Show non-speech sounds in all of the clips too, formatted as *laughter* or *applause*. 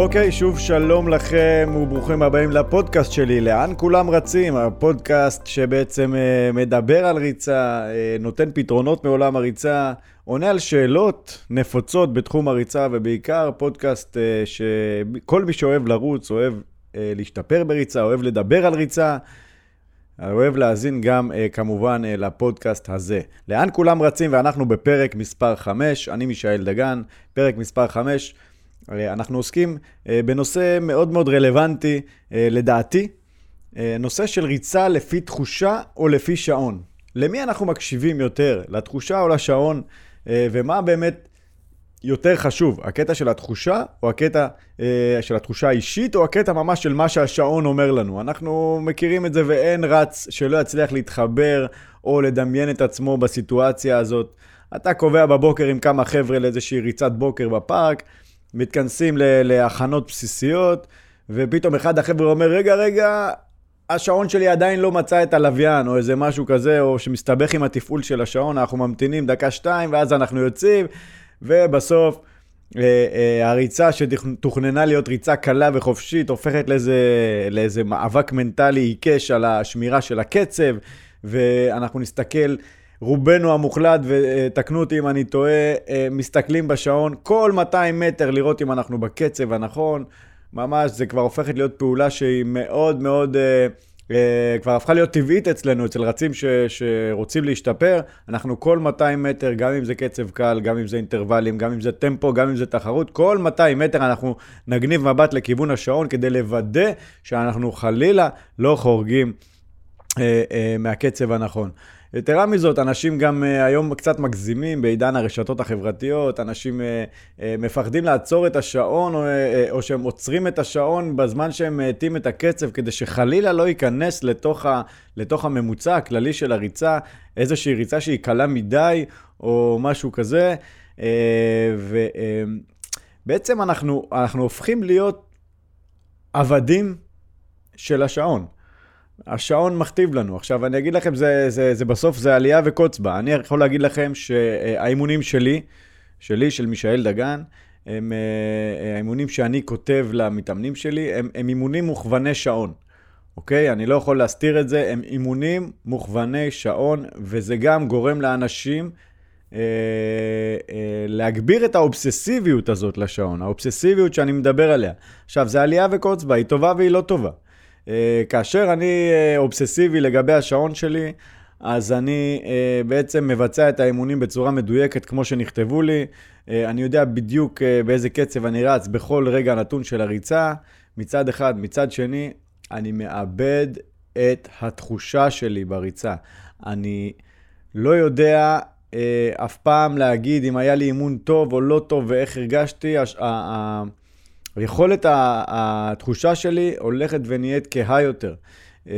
אוקיי, okay, שוב שלום לכם וברוכים הבאים לפודקאסט שלי, לאן כולם רצים? הפודקאסט שבעצם uh, מדבר על ריצה, uh, נותן פתרונות מעולם הריצה, עונה על שאלות נפוצות בתחום הריצה, ובעיקר פודקאסט uh, שכל מי שאוהב לרוץ, אוהב להשתפר בריצה, אוהב לדבר על ריצה, אוהב להאזין גם כמובן לפודקאסט הזה. לאן כולם רצים? ואנחנו בפרק מספר 5, אני מישאל דגן, פרק מספר 5. אנחנו עוסקים אה, בנושא מאוד מאוד רלוונטי, אה, לדעתי, אה, נושא של ריצה לפי תחושה או לפי שעון. למי אנחנו מקשיבים יותר, לתחושה או לשעון, ומה באמת יותר חשוב, הקטע של התחושה, או הקטע של התחושה האישית, או הקטע ממש של מה שהשעון אומר לנו. אנחנו מכירים את זה ואין רץ שלא יצליח להתחבר או לדמיין את עצמו בסיטואציה הזאת. אתה קובע בבוקר עם כמה חבר'ה לאיזושהי ריצת בוקר בפארק, מתכנסים להכנות בסיסיות, ופתאום אחד החבר'ה אומר, רגע, רגע, השעון שלי עדיין לא מצא את הלוויין, או איזה משהו כזה, או שמסתבך עם התפעול של השעון, אנחנו ממתינים דקה-שתיים, ואז אנחנו יוצאים, ובסוף אה, אה, הריצה שתוכננה להיות ריצה קלה וחופשית, הופכת לאיזה, לאיזה מאבק מנטלי עיקש על השמירה של הקצב, ואנחנו נסתכל רובנו המוחלט, ותקנו אותי אם אני טועה, אה, מסתכלים בשעון כל 200 מטר לראות אם אנחנו בקצב הנכון. ממש, זה כבר הופכת להיות פעולה שהיא מאוד מאוד, אה, אה, כבר הפכה להיות טבעית אצלנו, אצל רצים ש, שרוצים להשתפר. אנחנו כל 200 מטר, גם אם זה קצב קל, גם אם זה אינטרוולים, גם אם זה טמפו, גם אם זה תחרות, כל 200 מטר אנחנו נגניב מבט לכיוון השעון כדי לוודא שאנחנו חלילה לא חורגים מהקצב הנכון. יתרה מזאת, אנשים גם uh, היום קצת מגזימים בעידן הרשתות החברתיות, אנשים uh, uh, מפחדים לעצור את השעון, או, או שהם עוצרים את השעון בזמן שהם מאטים את הקצב, כדי שחלילה לא ייכנס לתוך, ה, לתוך הממוצע הכללי של הריצה, איזושהי ריצה שהיא קלה מדי, או משהו כזה. ובעצם אנחנו, אנחנו הופכים להיות עבדים של השעון. השעון מכתיב לנו. עכשיו, אני אגיד לכם, זה, זה, זה בסוף זה עלייה וקוץ בה. אני יכול להגיד לכם שהאימונים שלי, שלי, של מישאל דגן, הם אה, האימונים שאני כותב למתאמנים שלי, הם, הם אימונים מוכווני שעון. אוקיי? אני לא יכול להסתיר את זה, הם אימונים מוכווני שעון, וזה גם גורם לאנשים אה, אה, להגביר את האובססיביות הזאת לשעון, האובססיביות שאני מדבר עליה. עכשיו, זה עלייה וקוץ בה, היא טובה והיא לא טובה. אה, כאשר אני אה, אובססיבי לגבי השעון שלי, אז אני uh, בעצם מבצע את האימונים בצורה מדויקת כמו שנכתבו לי. Uh, אני יודע בדיוק uh, באיזה קצב אני רץ בכל רגע נתון של הריצה, מצד אחד. מצד שני, אני מאבד את התחושה שלי בריצה. אני לא יודע uh, אף פעם להגיד אם היה לי אימון טוב או לא טוב ואיך הרגשתי. הש... היכולת, התחושה שלי הולכת ונהיית כהה יותר. אה,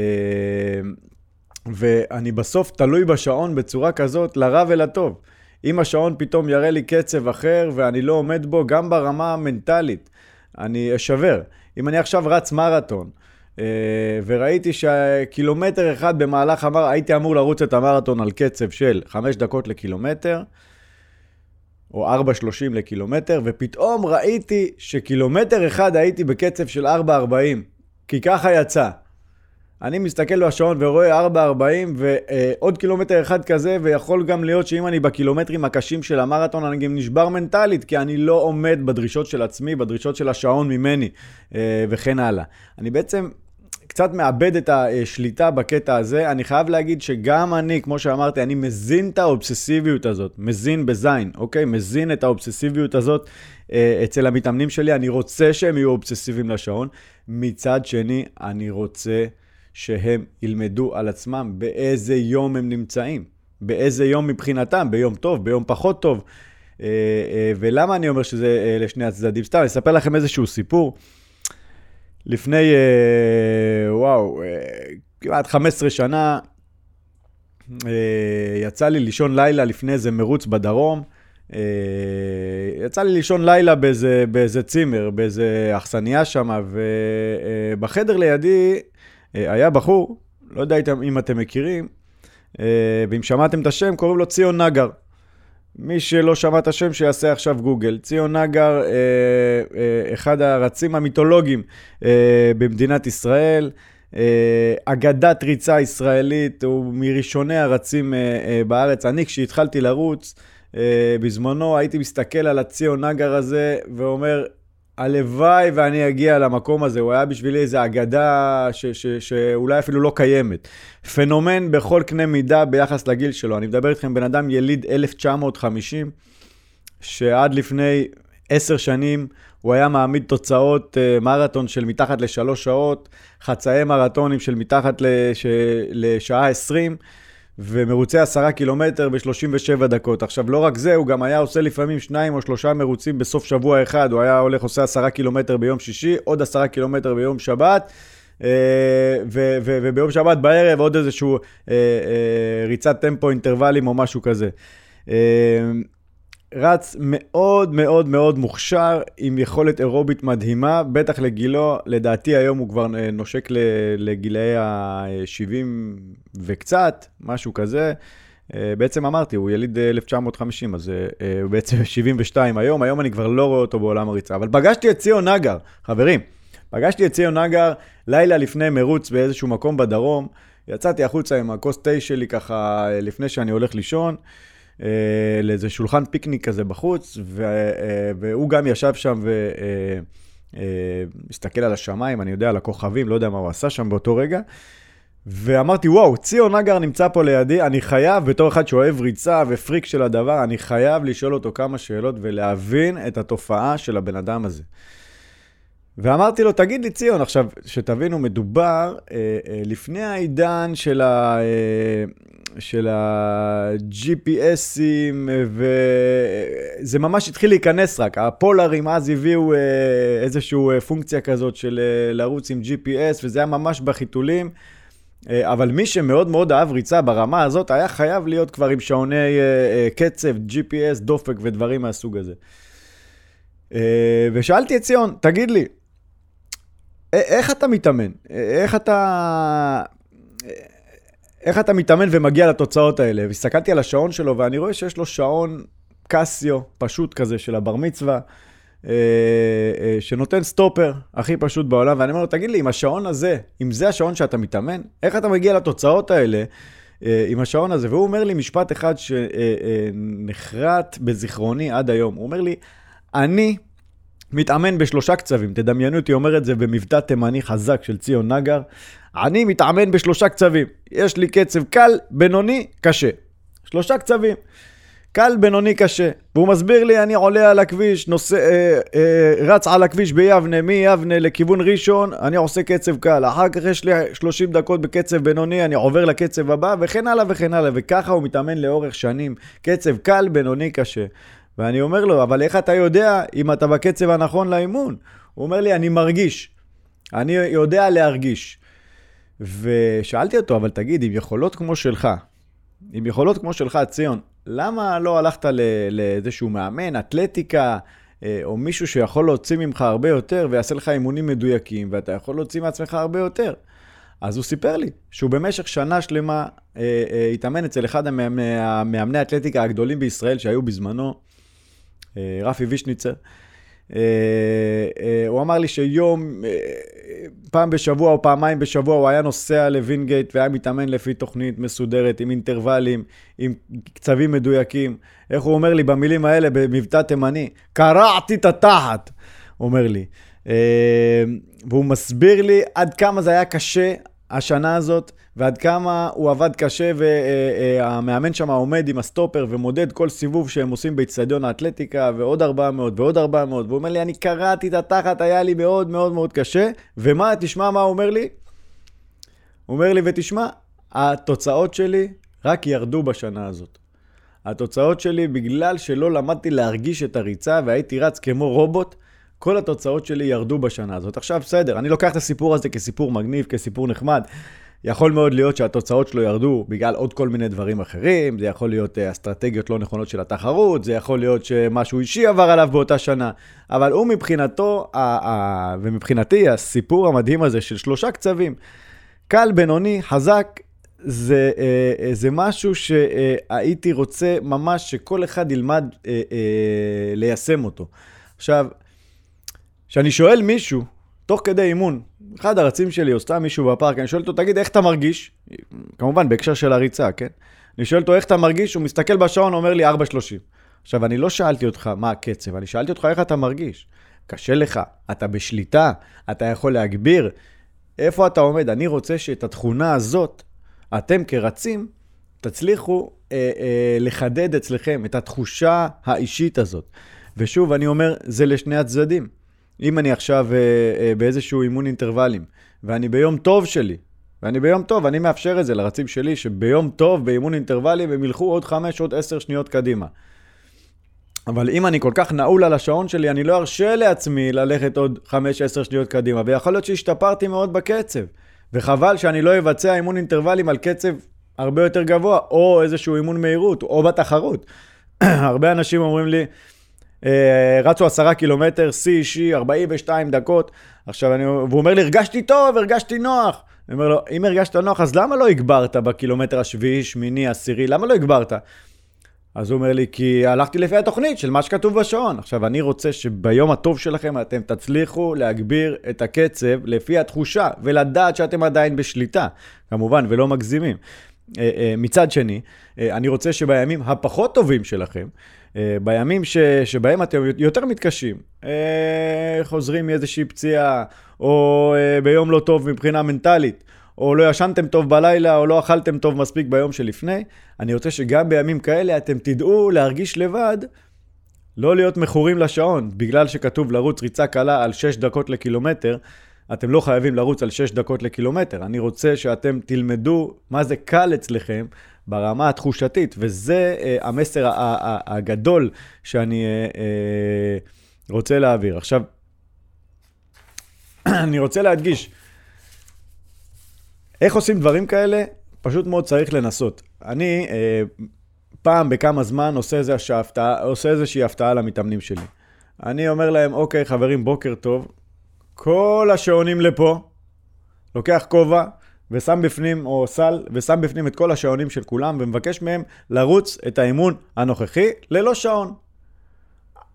ואני בסוף תלוי בשעון בצורה כזאת, לרע ולטוב. אם השעון פתאום יראה לי קצב אחר ואני לא עומד בו, גם ברמה המנטלית, אני אשבר. אם אני עכשיו רץ מרתון, אה, וראיתי שקילומטר אחד במהלך המר, הייתי אמור לרוץ את המרתון על קצב של 5 דקות לקילומטר, או 4.30 לקילומטר, ופתאום ראיתי שקילומטר אחד הייתי בקצב של 4.40, כי ככה יצא. אני מסתכל בשעון ורואה 4.40 ועוד קילומטר אחד כזה, ויכול גם להיות שאם אני בקילומטרים הקשים של המרתון, אני גם נשבר מנטלית, כי אני לא עומד בדרישות של עצמי, בדרישות של השעון ממני, אה, וכן הלאה. אני בעצם קצת מאבד את השליטה בקטע הזה. אני חייב להגיד שגם אני, כמו שאמרתי, אני מזין את האובססיביות הזאת, מזין בזין, אוקיי? מזין את האובססיביות הזאת אה, אצל המתאמנים שלי. אני רוצה שהם יהיו אובססיביים לשעון. מצד שני, אני רוצה שהם ילמדו על עצמם באיזה יום הם נמצאים. באיזה יום מבחינתם, ביום טוב, ביום פחות טוב. אה, אה, ולמה אני אומר שזה לשני הצדדים? סתם, אני אספר לכם איזשהו סיפור. לפני, אה, וואו, אה, כמעט 15 שנה, אה, יצא לי לישון לילה לפני איזה מרוץ בדרום. יצא לי לישון לילה באיזה, באיזה צימר, באיזה אכסניה שם, ובחדר לידי היה בחור, לא יודע אם אתם מכירים, ואם שמעתם את השם, קוראים לו ציון נגר. מי שלא שמע את השם, שיעשה עכשיו גוגל. ציון נגר, אה, אה, אחד הרצים המיתולוגיים אה, במדינת ישראל, אה, אגדת ריצה ישראלית, הוא מראשוני הרצים אה, אה, בארץ. אני, כשהתחלתי לרוץ, אה, בזמנו הייתי מסתכל על הציון נגר הזה ואומר, הלוואי ואני אגיע למקום הזה, הוא היה בשבילי איזו אגדה ש- ש- שאולי אפילו לא קיימת. פנומן בכל קנה מידה ביחס לגיל שלו. אני מדבר איתכם, בן אדם יליד 1950, שעד לפני עשר שנים הוא היה מעמיד תוצאות uh, מרתון של מתחת לשלוש שעות, חצאי מרתונים של מתחת לש... לשעה עשרים. ומרוצי עשרה קילומטר ב-37 דקות. עכשיו, לא רק זה, הוא גם היה עושה לפעמים שניים או שלושה מרוצים בסוף שבוע אחד. הוא היה הולך, עושה עשרה קילומטר ביום שישי, עוד עשרה קילומטר ביום שבת, אה, ו- ו- וביום שבת בערב עוד איזשהו אה, אה, ריצת טמפו אינטרוולים או משהו כזה. רץ מאוד מאוד מאוד מוכשר, עם יכולת אירובית מדהימה, בטח לגילו, לדעתי היום הוא כבר אה, נושק לגילאי ה-70 וקצת, משהו כזה. אה, בעצם אמרתי, הוא יליד 1950, אז אה, הוא בעצם *laughs* 72 היום, היום אני כבר לא רואה אותו בעולם הריצה. אבל פגשתי את ציון נגר, חברים, פגשתי את ציון נגר לילה לפני מרוץ באיזשהו מקום בדרום, יצאתי החוצה עם הכוס תה שלי ככה לפני שאני הולך לישון. אה, לאיזה שולחן פיקניק כזה בחוץ, ו, אה, והוא גם ישב שם והסתכל אה, על השמיים, אני יודע, על הכוכבים, לא יודע מה הוא עשה שם באותו רגע. ואמרתי, וואו, ציון נגר נמצא פה לידי, אני חייב, בתור אחד שאוהב ריצה ופריק של הדבר, אני חייב לשאול אותו כמה שאלות ולהבין את התופעה של הבן אדם הזה. ואמרתי לו, תגיד לי, ציון, עכשיו, שתבינו, מדובר אה, אה, לפני העידן של, ה, אה, של ה-GPSים, וזה ממש התחיל להיכנס רק. הפולרים אז הביאו אה, איזושהי אה, פונקציה כזאת של אה, לרוץ עם GPS, וזה היה ממש בחיתולים. אבל מי שמאוד מאוד אהב ריצה ברמה הזאת, היה חייב להיות כבר עם שעוני קצב, GPS, דופק ודברים מהסוג הזה. ושאלתי את ציון, תגיד לי, איך אתה מתאמן? איך אתה... איך אתה מתאמן ומגיע לתוצאות האלה? והסתכלתי על השעון שלו, ואני רואה שיש לו שעון קסיו, פשוט כזה, של הבר מצווה, אה, אה, שנותן סטופר הכי פשוט בעולם, ואני אומר לו, תגיד לי, עם השעון הזה, אם זה השעון שאתה מתאמן, איך אתה מגיע לתוצאות האלה אה, עם השעון הזה? והוא אומר לי משפט אחד שנחרט בזיכרוני עד היום. הוא אומר לי, אני מתאמן בשלושה קצבים, תדמיינו אותי אומר את זה במבטא תימני חזק של ציון נגר. אני מתאמן בשלושה קצבים. יש לי קצב קל, בינוני, קשה. שלושה קצבים. קל, בינוני, קשה. והוא מסביר לי, אני עולה על הכביש, נוסע, אה, אה, רץ על הכביש ביבנה, מיבנה לכיוון ראשון, אני עושה קצב קל. אחר כך יש לי 30 דקות בקצב בינוני, אני עובר לקצב הבא, וכן הלאה וכן הלאה. וככה הוא מתאמן לאורך שנים. קצב קל, בינוני, קשה. ואני אומר לו, אבל איך אתה יודע אם אתה בקצב הנכון לאימון? הוא אומר לי, אני מרגיש. אני יודע להרגיש. ושאלתי אותו, אבל תגיד, עם יכולות כמו שלך, עם יכולות כמו שלך, ציון, למה לא הלכת לאיזשהו מאמן, אתלטיקה, אה, או מישהו שיכול להוציא ממך הרבה יותר ויעשה לך אימונים מדויקים, ואתה יכול להוציא מעצמך הרבה יותר? אז הוא סיפר לי שהוא במשך שנה שלמה אה, אה, התאמן אצל אחד המאמני האתלטיקה הגדולים בישראל שהיו בזמנו, אה, רפי וישניצר. אה, אה, הוא אמר לי שיום, פעם בשבוע או פעמיים בשבוע הוא היה נוסע לווינגייט והיה מתאמן לפי תוכנית מסודרת, עם אינטרוולים, עם קצבים מדויקים. איך הוא אומר לי במילים האלה, במבטא תימני? קרעתי את התחת, אומר לי. והוא מסביר לי עד כמה זה היה קשה השנה הזאת, ועד כמה הוא עבד קשה, והמאמן שם עומד עם הסטופר ומודד כל סיבוב שהם עושים באיצטדיון האתלטיקה, ועוד 400 ועוד 400, והוא אומר לי, אני קראתי את התחת, היה לי מאוד מאוד מאוד קשה, ומה, תשמע מה הוא אומר לי? הוא אומר לי, ותשמע, התוצאות שלי רק ירדו בשנה הזאת. התוצאות שלי, בגלל שלא למדתי להרגיש את הריצה והייתי רץ כמו רובוט, כל התוצאות שלי ירדו בשנה הזאת. עכשיו, בסדר, אני לוקח את הסיפור הזה כסיפור מגניב, כסיפור נחמד. יכול מאוד להיות שהתוצאות שלו ירדו בגלל עוד כל מיני דברים אחרים, זה יכול להיות אה, אסטרטגיות לא נכונות של התחרות, זה יכול להיות שמשהו אישי עבר עליו באותה שנה, אבל הוא מבחינתו, ומבחינתי, הסיפור המדהים הזה של שלושה קצבים, קל, בינוני, חזק, זה, אה, זה משהו שהייתי רוצה ממש שכל אחד ילמד ליישם אותו. עכשיו, כשאני שואל מישהו, תוך כדי אימון, אחד הרצים שלי, או סתם מישהו בפארק, אני שואל אותו, תגיד, איך אתה מרגיש? כמובן, בהקשר של הריצה, כן? אני שואל אותו, איך אתה מרגיש? הוא מסתכל בשעון, אומר לי, 4.30. עכשיו, אני לא שאלתי אותך מה הקצב, אני שאלתי אותך איך אתה מרגיש. קשה לך, אתה בשליטה, אתה יכול להגביר. איפה אתה עומד? אני רוצה שאת התכונה הזאת, אתם כרצים, תצליחו אה, אה, לחדד אצלכם את התחושה האישית הזאת. ושוב, אני אומר, זה לשני הצדדים. אם אני עכשיו אה, אה, באיזשהו אימון אינטרוולים, ואני ביום טוב שלי, ואני ביום טוב, אני מאפשר את זה לרצים שלי, שביום טוב, באימון אינטרוולים, הם ילכו עוד 5, עוד 10 שניות קדימה. אבל אם אני כל כך נעול על השעון שלי, אני לא ארשה לעצמי ללכת עוד 5-10 שניות קדימה, ויכול להיות שהשתפרתי מאוד בקצב. וחבל שאני לא אבצע אימון אינטרוולים על קצב הרבה יותר גבוה, או איזשהו אימון מהירות, או בתחרות. *clears throat* הרבה אנשים אומרים לי, רצו עשרה קילומטר, שיא אישי, 42 דקות. עכשיו, אני, והוא אומר לי, הרגשתי טוב, הרגשתי נוח. אני אומר לו, אם הרגשת נוח, אז למה לא הגברת בקילומטר השביעי, שמיני, עשירי? למה לא הגברת? אז הוא אומר לי, כי הלכתי לפי התוכנית של מה שכתוב בשעון. עכשיו, אני רוצה שביום הטוב שלכם אתם תצליחו להגביר את הקצב לפי התחושה, ולדעת שאתם עדיין בשליטה, כמובן, ולא מגזימים. אה, אה, מצד שני, אני רוצה שבימים הפחות טובים שלכם, אה, בימים ש, שבהם אתם יותר מתקשים, אה, חוזרים מאיזושהי פציעה, או אה, ביום לא טוב מבחינה מנטלית, או לא ישנתם טוב בלילה, או לא אכלתם טוב מספיק ביום שלפני, אני רוצה שגם בימים כאלה אתם תדעו להרגיש לבד, לא להיות מכורים לשעון, בגלל שכתוב לרוץ ריצה קלה על 6 דקות לקילומטר, אתם לא חייבים לרוץ על 6 דקות לקילומטר. אני רוצה שאתם תלמדו מה זה קל אצלכם ברמה התחושתית, וזה uh, המסר הגדול שאני uh, uh, רוצה להעביר. עכשיו, *clears throat* אני רוצה להדגיש, איך עושים דברים כאלה? פשוט מאוד צריך לנסות. אני uh, פעם בכמה זמן עושה, איזה הפתעה, עושה איזושהי הפתעה למתאמנים שלי. אני אומר להם, אוקיי, חברים, בוקר טוב. כל השעונים לפה, לוקח כובע, ושם בפנים, או סל, ושם בפנים את כל השעונים של כולם, ומבקש מהם לרוץ את האימון הנוכחי ללא שעון.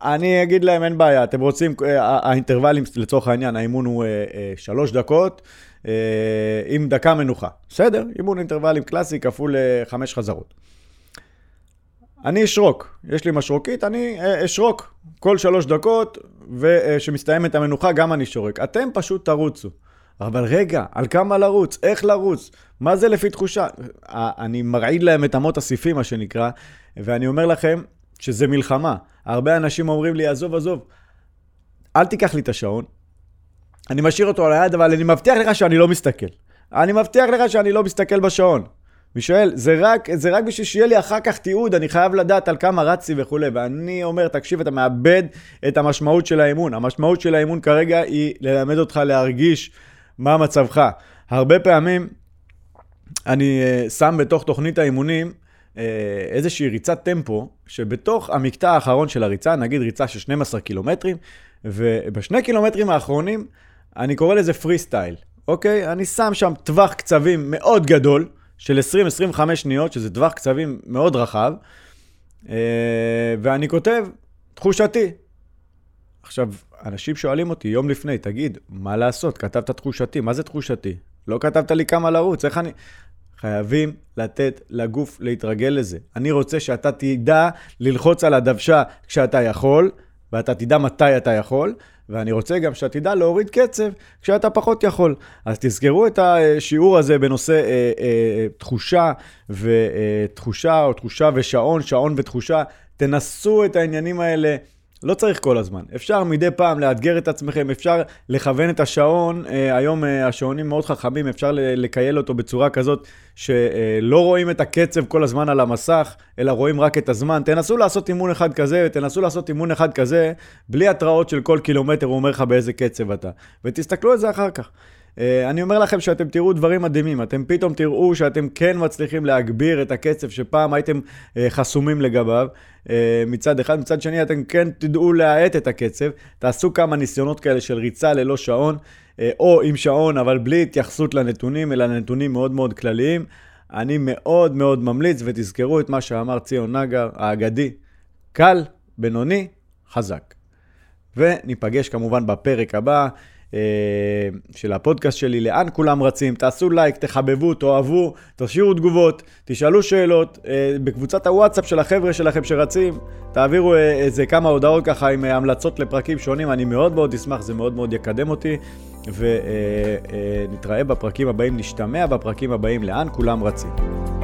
אני אגיד להם, אין בעיה, אתם רוצים, אה, האינטרוולים, לצורך העניין, האימון הוא אה, אה, שלוש דקות, עם דקה מנוחה. בסדר, אימון אינטרוולים קלאסי כפול חמש חזרות. אני אשרוק, יש לי משרוקית, אני אשרוק כל שלוש דקות, וכשמסתיימת המנוחה גם אני שורק. אתם פשוט תרוצו. אבל רגע, על כמה לרוץ? איך לרוץ? מה זה לפי תחושה? אני מרעיד להם את אמות הסיפים, מה שנקרא, ואני אומר לכם שזה מלחמה. הרבה אנשים אומרים לי, עזוב, עזוב, אל תיקח לי את השעון, אני משאיר אותו על היד, אבל אני מבטיח לך שאני לא מסתכל. אני מבטיח לך שאני לא מסתכל בשעון. ושואל, זה רק, זה רק בשביל שיהיה לי אחר כך תיעוד, אני חייב לדעת על כמה רצתי וכולי. ואני אומר, תקשיב, אתה מאבד את המשמעות של האימון. המשמעות של האימון כרגע היא ללמד אותך להרגיש מה מצבך. הרבה פעמים אני uh, שם בתוך תוכנית האימונים uh, איזושהי ריצת טמפו, שבתוך המקטע האחרון של הריצה, נגיד ריצה של 12 קילומטרים, ובשני קילומטרים האחרונים, אני קורא לזה פרי סטייל, אוקיי? אני שם שם טווח קצבים מאוד גדול, של 20-25 שניות, שזה טווח קצבים מאוד רחב, uh, ואני כותב, תחושתי. עכשיו, אנשים שואלים אותי יום לפני, תגיד, מה לעשות? כתבת תחושתי, מה זה תחושתי? לא כתבת לי כמה לרוץ, איך אני... חייבים לתת לגוף להתרגל לזה. אני רוצה שאתה תדע ללחוץ על הדוושה כשאתה יכול, ואתה תדע מתי אתה יכול, ואני רוצה גם שאתה תדע להוריד קצב כשאתה פחות יכול. אז תזכרו את השיעור הזה בנושא אה, אה, תחושה ותחושה, אה, או תחושה ושעון, שעון ותחושה. תנסו את העניינים האלה. לא צריך כל הזמן. אפשר מדי פעם לאתגר את עצמכם, אפשר לכוון את השעון. אה, היום אה, השעונים מאוד חכמים, אפשר לקייל אותו בצורה כזאת שלא רואים את הקצב כל הזמן על המסך, אלא רואים רק את הזמן. תנסו לעשות אימון אחד כזה, תנסו לעשות אימון אחד כזה, בלי התראות של כל קילומטר, הוא אומר לך באיזה קצב אתה. ותסתכלו על זה אחר כך. אה, אני אומר לכם שאתם תראו דברים מדהימים, אתם פתאום תראו שאתם כן מצליחים להגביר את הקצב שפעם הייתם אה, חסומים לגביו אה, מצד אחד, מצד שני אתם כן תדעו להאט את הקצב, תעשו כמה ניסיונות כאלה של ריצה ללא שעון, או עם שעון אבל בלי התייחסות לנתונים, אלא לנתונים מאוד מאוד כלליים. אני מאוד מאוד ממליץ, ותזכרו את מה שאמר ציון נגר, האגדי, קל, בינוני, חזק. וניפגש כמובן בפרק הבא. אה, של הפודקאסט שלי, לאן כולם רצים, תעשו לייק, תחבבו, תאהבו, תשאירו תגובות, תשאלו שאלות, אה, בקבוצת הוואטסאפ של החבר'ה שלכם שרצים, תעבירו אה, איזה כמה הודעות ככה עם המלצות לפרקים שונים, אני מאוד מאוד אשמח, זה מאוד מאוד יקדם אותי, ונתראה בפרקים הבאים, נשתמע בפרקים הבאים, לאן כולם רצים.